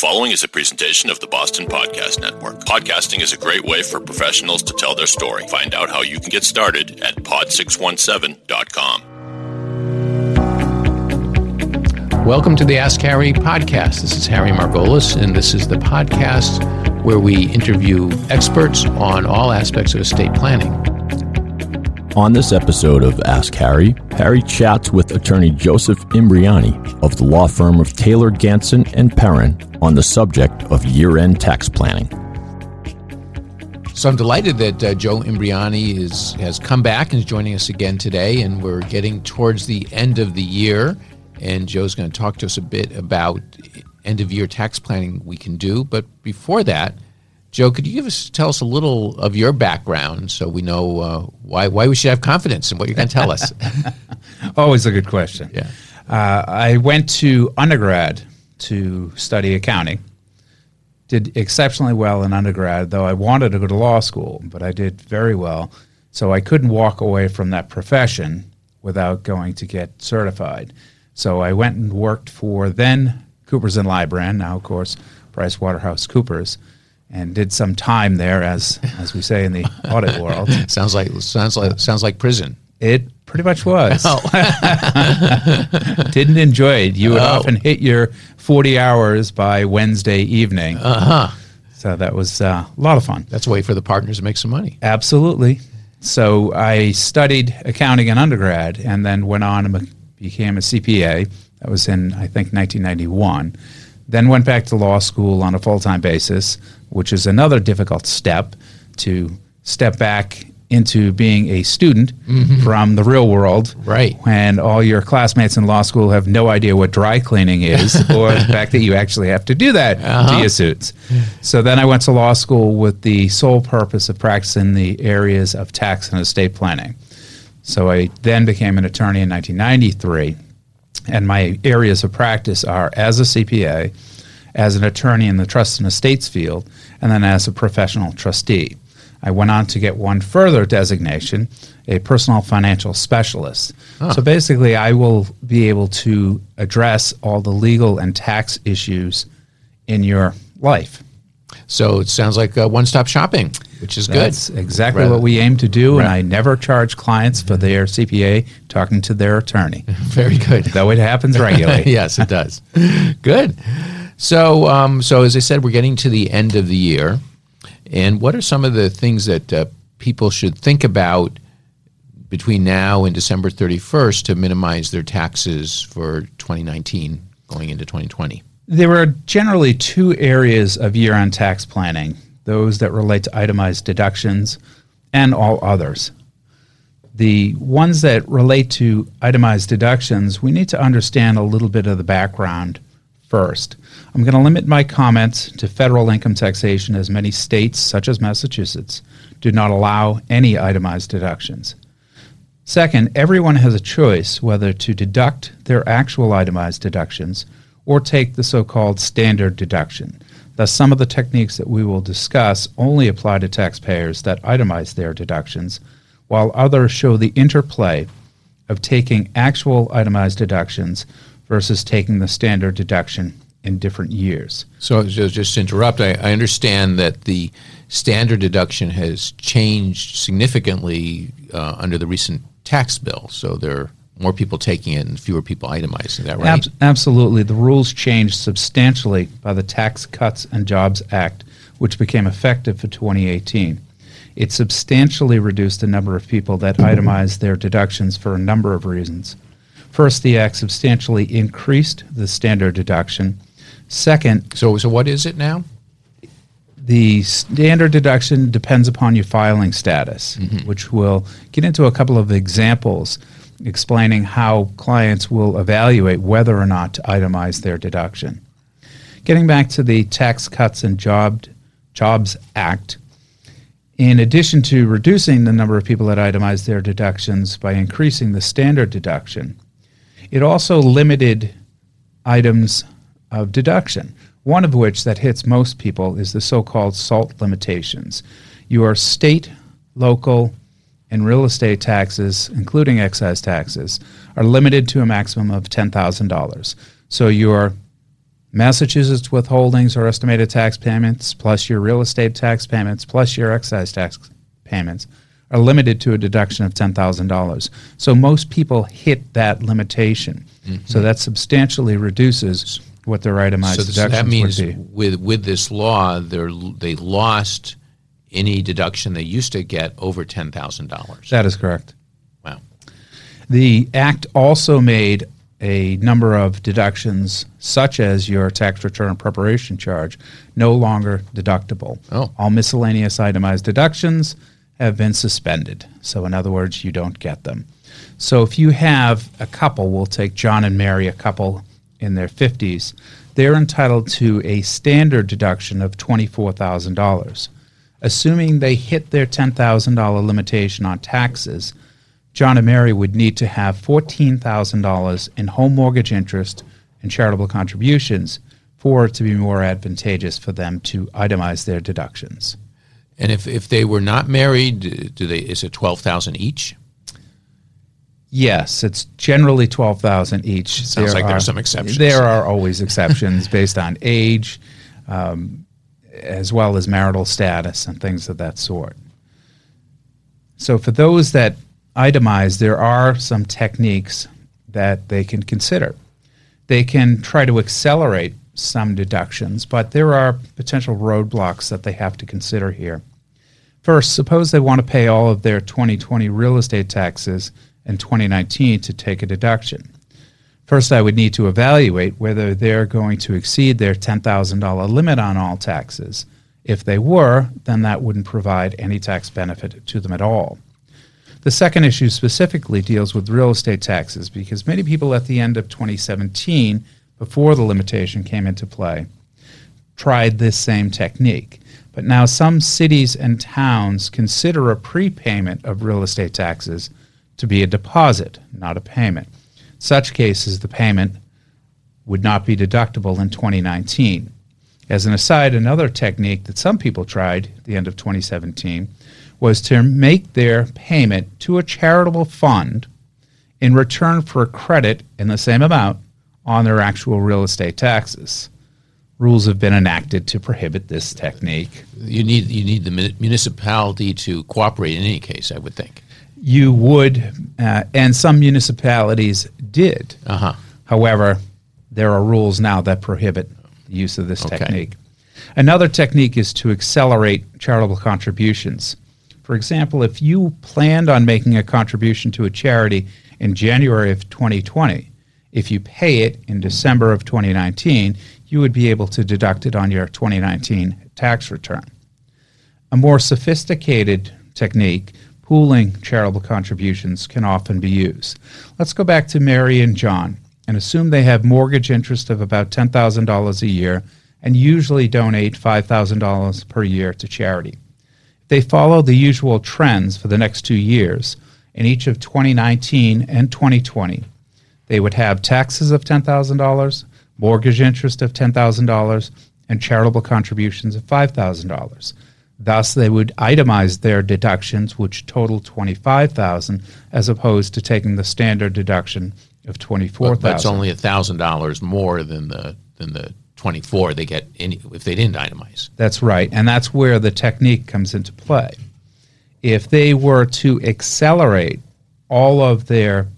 following is a presentation of the Boston Podcast Network. Podcasting is a great way for professionals to tell their story. Find out how you can get started at pod617.com. Welcome to the Ask Harry podcast. This is Harry Margolis, and this is the podcast where we interview experts on all aspects of estate planning. On this episode of Ask Harry, Harry chats with attorney Joseph Imbriani of the law firm of Taylor Ganson and Perrin on the subject of year-end tax planning. So I'm delighted that uh, Joe Imbriani is has come back and is joining us again today, and we're getting towards the end of the year, and Joe's going to talk to us a bit about end of year tax planning we can do. But before that, Joe, could you give us tell us a little of your background so we know uh, why why we should have confidence in what you're going to tell us? Always a good question. Yeah. Uh, I went to undergrad to study accounting. Did exceptionally well in undergrad, though I wanted to go to law school, but I did very well. So I couldn't walk away from that profession without going to get certified. So I went and worked for then Coopers and Lybrand, now of course Price Waterhouse Coopers, and did some time there, as as we say in the audit world. sounds like sounds like sounds like prison. It pretty much was. Didn't enjoy it. You would Oh. often hit your 40 hours by Wednesday evening. Uh huh. So that was uh, a lot of fun. That's a way for the partners to make some money. Absolutely. So I studied accounting in undergrad and then went on and became a CPA. That was in, I think, 1991. Then went back to law school on a full time basis, which is another difficult step to step back into being a student mm-hmm. from the real world. Right. When all your classmates in law school have no idea what dry cleaning is or the fact that you actually have to do that to uh-huh. your suits. So then I went to law school with the sole purpose of practicing the areas of tax and estate planning. So I then became an attorney in 1993, and my areas of practice are as a CPA, as an attorney in the trust and estates field, and then as a professional trustee. I went on to get one further designation, a personal financial specialist. So basically, I will be able to address all the legal and tax issues in your life. So it sounds like uh, one-stop shopping, which is That's good. exactly Rather- what we aim to do, and I never charge clients for their CPA talking to their attorney, Very good. though it happens regularly. yes, it does. Good. So, um, so as I said, we're getting to the end of the year, and what are some of the things that uh, people should think about between now and December thirty first to minimize their taxes for 2019 going into 2020? There are generally two areas of year end tax planning those that relate to itemized deductions and all others. The ones that relate to itemized deductions, we need to understand a little bit of the background first. I'm going to limit my comments to federal income taxation as many states, such as Massachusetts, do not allow any itemized deductions. Second, everyone has a choice whether to deduct their actual itemized deductions or take the so called standard deduction. Thus, some of the techniques that we will discuss only apply to taxpayers that itemize their deductions, while others show the interplay of taking actual itemized deductions versus taking the standard deduction in different years. So, just to interrupt, I, I understand that the standard deduction has changed significantly uh, under the recent tax bill. So there are more people taking it and fewer people itemizing. That right? Abs- absolutely. The rules changed substantially by the Tax Cuts and Jobs Act, which became effective for 2018. It substantially reduced the number of people that itemize their deductions for a number of reasons. First, the Act substantially increased the standard deduction. Second, So, so what is it now? the standard deduction depends upon your filing status, mm-hmm. which we'll get into a couple of examples explaining how clients will evaluate whether or not to itemize their deduction. Getting back to the Tax Cuts and Job, Jobs Act, in addition to reducing the number of people that itemize their deductions by increasing the standard deduction, it also limited items of deduction, one of which that hits most people is the so called SALT limitations. Your state, local, and real estate taxes, including excise taxes, are limited to a maximum of $10,000. So your Massachusetts withholdings or estimated tax payments, plus your real estate tax payments, plus your excise tax payments, are limited to a deduction of $10,000. So most people hit that limitation. Mm-hmm. So that substantially reduces what their itemized so, deductions so that means would be. With, with this law, they lost any deduction they used to get over $10,000. That is correct. Wow. The Act also made a number of deductions, such as your tax return preparation charge, no longer deductible. Oh. All miscellaneous itemized deductions have been suspended. So, in other words, you don't get them. So, if you have a couple, we'll take John and Mary, a couple in their 50s, they're entitled to a standard deduction of $24,000. Assuming they hit their $10,000 limitation on taxes, John and Mary would need to have $14,000 in home mortgage interest and charitable contributions for it to be more advantageous for them to itemize their deductions. And if, if they were not married, do they is it 12,000 each? Yes, it's generally 12,000 each. Sounds there like are, some exceptions. There are always exceptions based on age, um, as well as marital status and things of that sort. So for those that itemize, there are some techniques that they can consider. They can try to accelerate some deductions, but there are potential roadblocks that they have to consider here. First, suppose they want to pay all of their 2020 real estate taxes in 2019 to take a deduction. First, I would need to evaluate whether they're going to exceed their $10,000 limit on all taxes. If they were, then that wouldn't provide any tax benefit to them at all. The second issue specifically deals with real estate taxes because many people at the end of 2017, before the limitation came into play, tried this same technique. But now some cities and towns consider a prepayment of real estate taxes to be a deposit, not a payment. Such cases, the payment would not be deductible in 2019. As an aside, another technique that some people tried at the end of 2017 was to make their payment to a charitable fund in return for a credit in the same amount on their actual real estate taxes. Rules have been enacted to prohibit this technique. You need you need the municipality to cooperate in any case, I would think. You would, uh, and some municipalities did. Uh-huh. However, there are rules now that prohibit the use of this okay. technique. Another technique is to accelerate charitable contributions. For example, if you planned on making a contribution to a charity in January of 2020, if you pay it in December of 2019, you would be able to deduct it on your 2019 tax return. A more sophisticated technique, pooling charitable contributions, can often be used. Let's go back to Mary and John and assume they have mortgage interest of about $10,000 a year and usually donate $5,000 per year to charity If they follow the usual trends for the next two years. In each of 2019 and 2020, they would have taxes of $10,000, mortgage interest of $10,000, and charitable contributions of $5,000. Thus, they would itemize their deductions, which total 25,000, as opposed to taking the standard deduction of 24,000. But that's only $1,000 more than the, than the 24 they get any, if they didn't itemize. That's right. And that's where the technique comes into play. If they were to accelerate all of their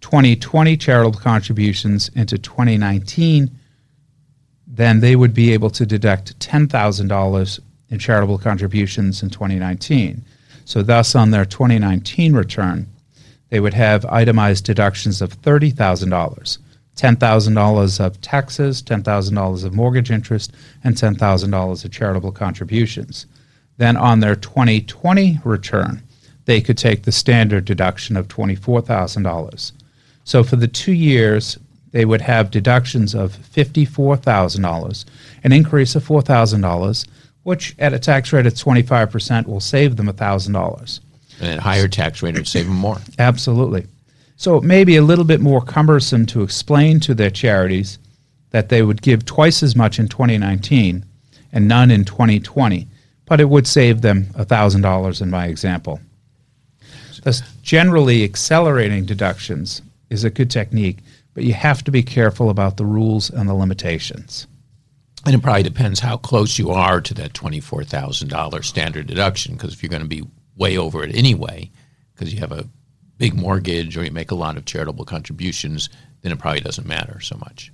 2020 charitable contributions into 2019, then they would be able to deduct $10,000 in charitable contributions in 2019. So, thus, on their 2019 return, they would have itemized deductions of $30,000 $10,000 of taxes, $10,000 of mortgage interest, and $10,000 of charitable contributions. Then on their 2020 return, they could take the standard deduction of $24,000. So for the two years, they would have deductions of $54,000, an increase of $4,000, which at a tax rate of 25% will save them $1,000. And at a higher tax rate, it would save them more. Absolutely. So it may be a little bit more cumbersome to explain to their charities that they would give twice as much in 2019 and none in 2020, but it would save them $1,000 in my example. Thus, generally accelerating deductions is a good technique, but you have to be careful about the rules and the limitations. And it probably depends how close you are to that $24,000 standard deduction, because if you're going to be way over it anyway, because you have a big mortgage or you make a lot of charitable contributions, then it probably doesn't matter so much.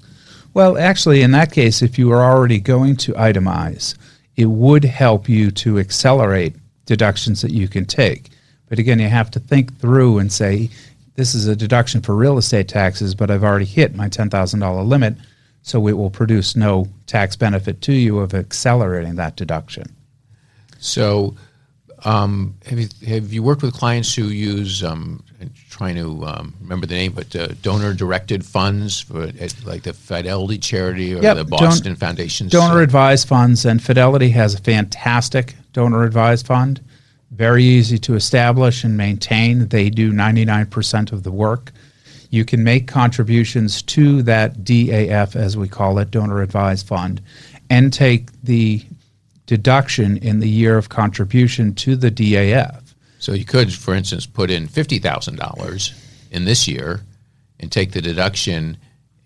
Well, actually, in that case, if you were already going to itemize, it would help you to accelerate deductions that you can take. But again, you have to think through and say, this is a deduction for real estate taxes, but I've already hit my $10,000 limit, so it will produce no tax benefit to you of accelerating that deduction. So, um, have you have you worked with clients who use um, trying to um, remember the name, but uh, donor directed funds for like the Fidelity Charity or yep. the Boston Don- Foundation? Donor advised funds, and Fidelity has a fantastic donor advised fund. Very easy to establish and maintain. They do 99% of the work. You can make contributions to that DAF, as we call it, donor advised fund, and take the deduction in the year of contribution to the DAF. So you could, for instance, put in fifty thousand dollars in this year and take the deduction,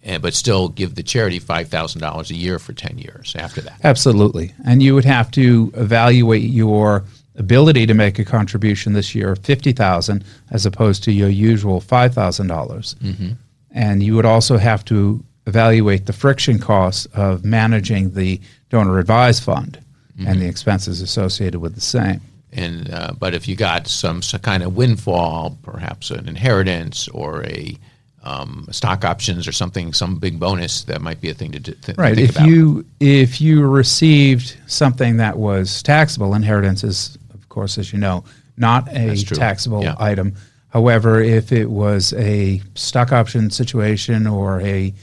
eh, but still give the charity five thousand dollars a year for ten years after that. Absolutely, and you would have to evaluate your ability to make a contribution this year of fifty thousand as opposed to your usual five thousand dollars, mm-hmm. and you would also have to evaluate the friction costs of managing the donor advised fund mm-hmm. and the expenses associated with the same. And uh, but if you got some, some, kind of windfall, perhaps an inheritance or a um, stock options or something, some big bonus, that might be a thing to, th- right. think if about. you if you received something that was taxable, inheritance is, course, as you know, not a taxable yeah. item. However, if it was a stock option situation or a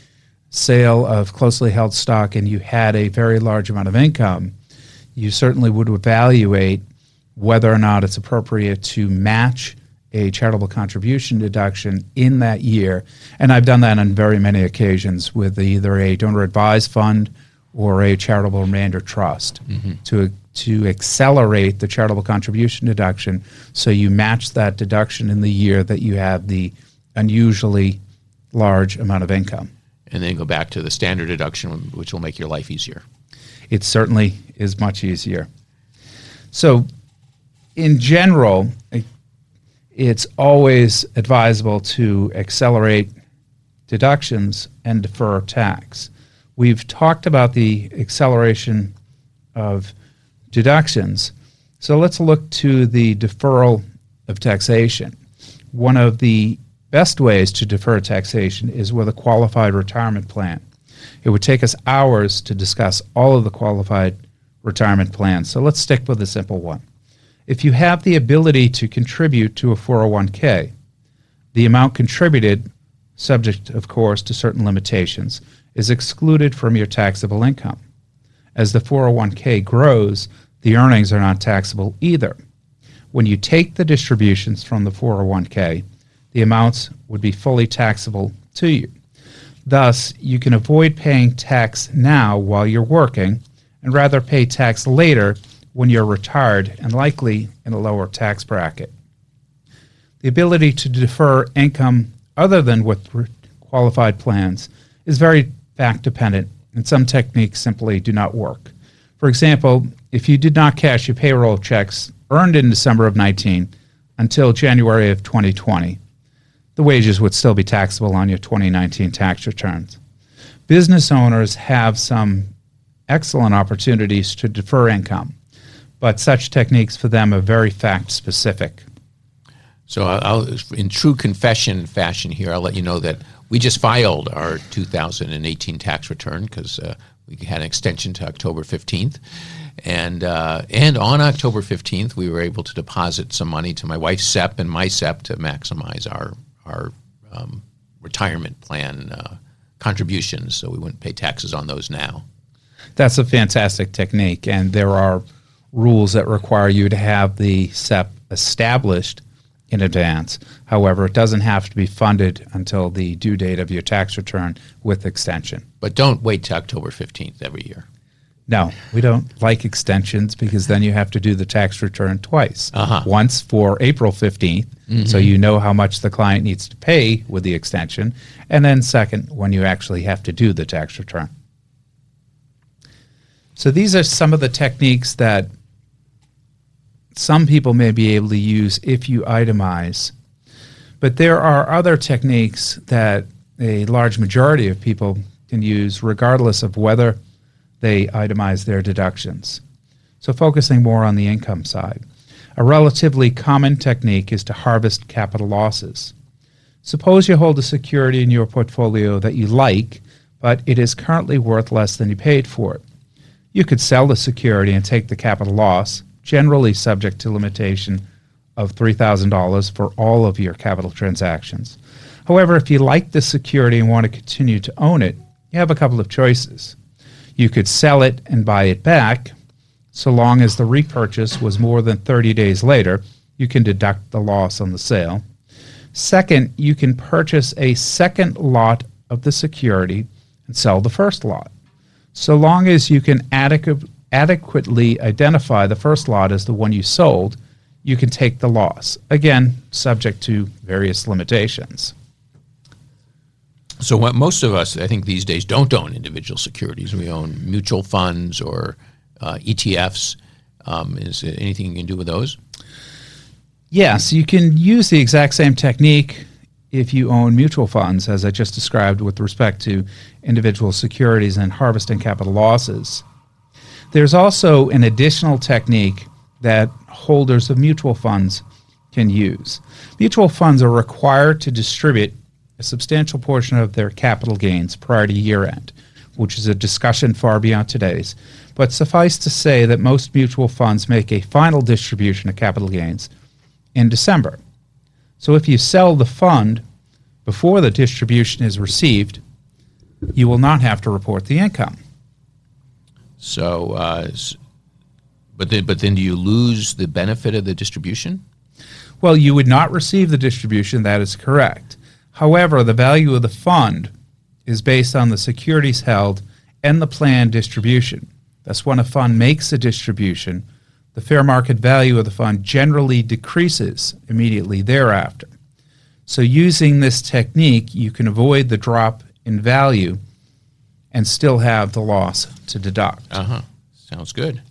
sale of closely held stock and you had a very large amount of income, you certainly would evaluate whether or not it's appropriate to match a charitable contribution deduction in that year. And I've done that on very many occasions with either a donor advised fund or a charitable remainder trust mm-hmm. to to accelerate the charitable contribution deduction so you match that deduction in the year that you have the unusually large amount of income. And then go back to the standard deduction, which will make your life easier it certainly is much easier. So, in general, it's always advisable to accelerate deductions and defer tax. We've talked about the acceleration of deductions. So let's look to the deferral of taxation. One of the best ways to defer taxation is with a qualified retirement plan. It would take us hours to discuss all of the qualified retirement plans. So let's stick with a simple one. If you have the ability to contribute to a 401k, the amount contributed, subject, of course, to certain limitations, is excluded from your taxable income. As the 401k grows, the earnings are not taxable either. When you take the distributions from the 401k, the amounts would be fully taxable to you. Thus, you can avoid paying tax now while you're working and rather pay tax later when you're retired and likely in a lower tax bracket. The ability to defer income other than with qualified plans is very fact dependent, and some techniques simply do not work. For example, if you did not cash your payroll checks earned in December of 19 until January of 2020, the wages would still be taxable on your 2019 tax returns. Business owners have some excellent opportunities to defer income, but such techniques for them are very fact specific. So, I'll, in true confession fashion here, I'll let you know that we just filed our 2018 tax return because uh, we had an extension to October 15th. And, uh, and on October 15th, we were able to deposit some money to my wife's SEP and my SEP to maximize our our um, retirement plan uh, contributions, so we wouldn't pay taxes on those now. That's a fantastic technique, and there are rules that require you to have the SEP established in advance. However, it doesn't have to be funded until the due date of your tax return with extension. But don't wait till October 15th every year. No, we don't like extensions because then you have to do the tax return twice. Uh-huh. Once for April 15th, mm-hmm. so you know how much the client needs to pay with the extension, and then second, when you actually have to do the tax return. So these are some of the techniques that some people may be able to use if you itemize. But there are other techniques that a large majority of people can use regardless of whether they itemize their deductions. So, focusing more on the income side. A relatively common technique is to harvest capital losses. Suppose you hold a security in your portfolio that you like, but it is currently worth less than you paid for it. You could sell the security and take the capital loss, generally subject to limitation of $3,000 for all of your capital transactions. However, if you like the security and want to continue to own it, you have a couple of choices. You could sell it and buy it back, so long as the repurchase was more than 30 days later, you can deduct the loss on the sale. Second, you can purchase a second lot of the security and sell the first lot. So long as you can adequ- adequately identify the first lot as the one you sold, you can take the loss. Again, subject to various limitations. So, what most of us, I think, these days don't own individual securities. We own mutual funds or uh, ETFs. Um, is there anything you can do with those? Yes, you can use the exact same technique if you own mutual funds, as I just described with respect to individual securities and harvesting capital losses. There's also an additional technique that holders of mutual funds can use. Mutual funds are required to distribute a substantial portion of their capital gains prior to year end, which is a discussion far beyond today's. But suffice to say that most mutual funds make a final distribution of capital gains in December. So if you sell the fund before the distribution is received, you will not have to report the income. So, uh, but then, but then, do you lose the benefit of the distribution? Well, you would not receive the distribution. That is correct. However, the value of the fund is based on the securities held and the planned distribution. That's when a fund makes a distribution, the fair market value of the fund generally decreases immediately thereafter. So, using this technique, you can avoid the drop in value and still have the loss to deduct. Uh huh. Sounds good.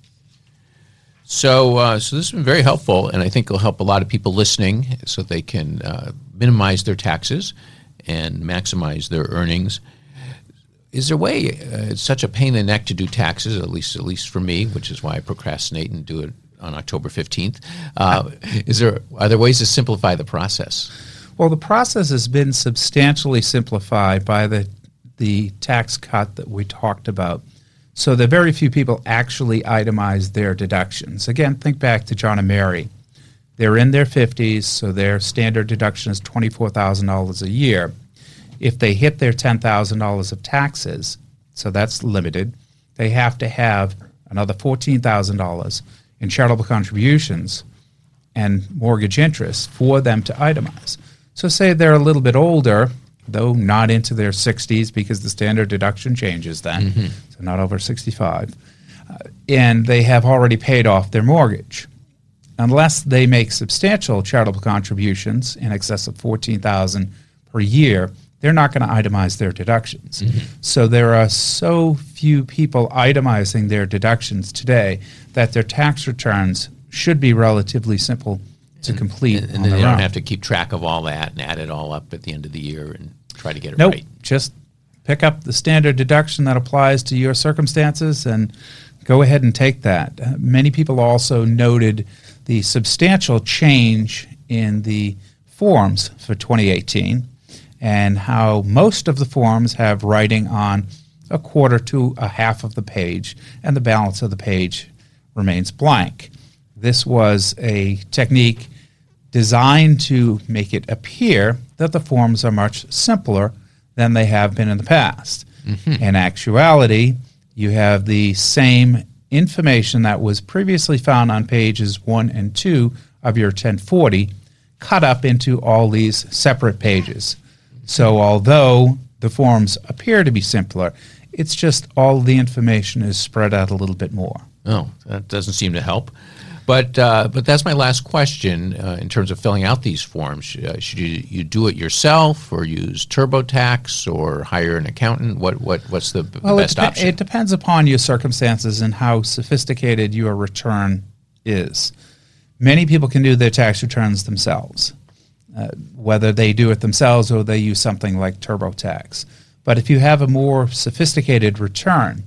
So, uh, so this has been very helpful, and I think it'll help a lot of people listening, so they can uh, minimize their taxes and maximize their earnings. Is there a way? Uh, it's such a pain in the neck to do taxes, at least at least for me, which is why I procrastinate and do it on October fifteenth. Uh, is there are there ways to simplify the process? Well, the process has been substantially simplified by the the tax cut that we talked about. So that very few people actually itemize their deductions. Again, think back to John and Mary. They're in their 50s, so their standard deduction is $24,000 a year. If they hit their $10,000 of taxes, so that's limited, they have to have another $14,000 in charitable contributions and mortgage interest for them to itemize. So, say they're a little bit older, though not into their 60s because the standard deduction changes then, mm-hmm. so not over 65, uh, and they have already paid off their mortgage. Unless they make substantial charitable contributions in excess of 14000 per year, they're not going to itemize their deductions. Mm-hmm. So there are so few people itemizing their deductions today that their tax returns should be relatively simple to complete. And, and then they don't have to keep track of all that and add it all up at the end of the year and try to get it nope. right. Just pick up the standard deduction that applies to your circumstances and go ahead and take that. Uh, many people also noted the substantial change in the forms for 2018 and how most of the forms have writing on a quarter to a half of the page and the balance of the page remains blank. This was a technique designed to make it appear that the forms are much simpler than they have been in the past. Mm-hmm. In actuality, you have the same information that was previously found on pages 1 and 2 of your 1040 cut up into all these separate pages. So, although the forms appear to be simpler, it's just all the information is spread out a little bit more. Oh, that doesn't seem to help. But uh, but that's my last question uh, in terms of filling out these forms. Uh, should you, you do it yourself, or use TurboTax, or hire an accountant? What what what's the, the Well, it, best depe- option? it depends upon your circumstances and how sophisticated your return is. Many people can do their tax returns themselves, uh, whether they do it themselves or they use something like TurboTax. But if you have a more sophisticated return,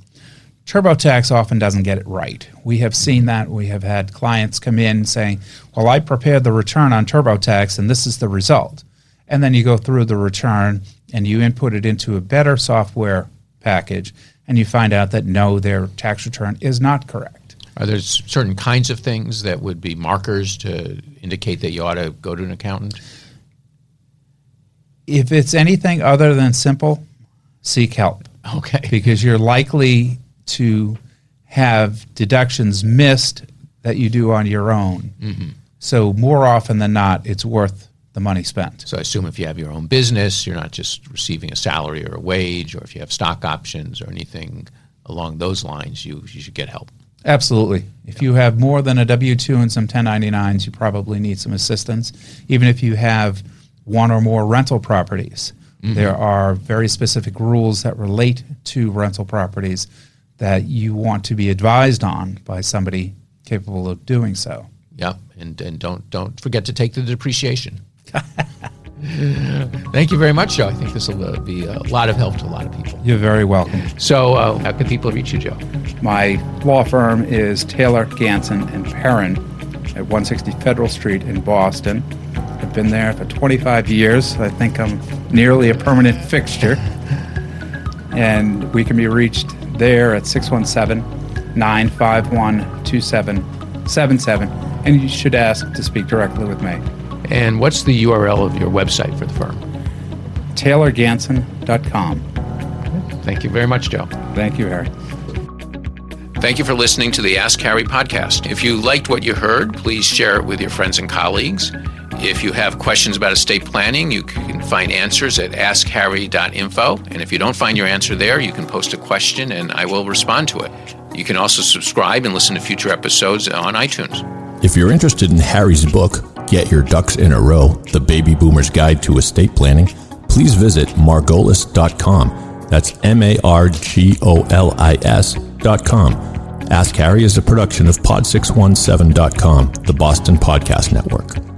TurboTax often doesn't get it right. We have seen that. We have had clients come in saying, Well, I prepared the return on TurboTax and this is the result. And then you go through the return and you input it into a better software package and you find out that no, their tax return is not correct. Are there certain kinds of things that would be markers to indicate that you ought to go to an accountant? If it's anything other than simple, seek help. Okay. because you're likely to have deductions missed that you do on your own. Mm-hmm. So more often than not, it's worth the money spent. So I assume if you have your own business, you're not just receiving a salary or a wage, or if you have stock options or anything along those lines, you, you should get help. Absolutely. If you have more than a W 2 and some 1099s, you probably need some assistance. Even if you have one or more rental properties, mm-hmm. there are very specific rules that relate to rental properties that you want to be advised on by somebody capable of doing so. Yep, and and don't don't forget to take the depreciation. Thank you very much, Joe. I think this will uh, be a lot of help to a lot of people. You're very welcome. So, uh, how can people reach you, Joe? My law firm is Taylor, Ganson, and Perrin at 160 Federal Street in Boston. I've been there for 25 years. I think I'm nearly a permanent fixture. And we can be reached there at 617 951 2777. And you should ask to speak directly with me. And what's the URL of your website for the firm? TaylorGanson.com. Thank you very much, Joe. Thank you, Harry. Thank you for listening to the Ask Harry podcast. If you liked what you heard, please share it with your friends and colleagues. If you have questions about estate planning, you can find answers at askharry.info. And if you don't find your answer there, you can post a question and I will respond to it. You can also subscribe and listen to future episodes on iTunes. If you're interested in Harry's book, Get Your Ducks in a Row The Baby Boomer's Guide to Estate Planning, please visit margolis.com. That's M A R G O L I S.com. Ask Harry is a production of Pod617.com, the Boston Podcast Network.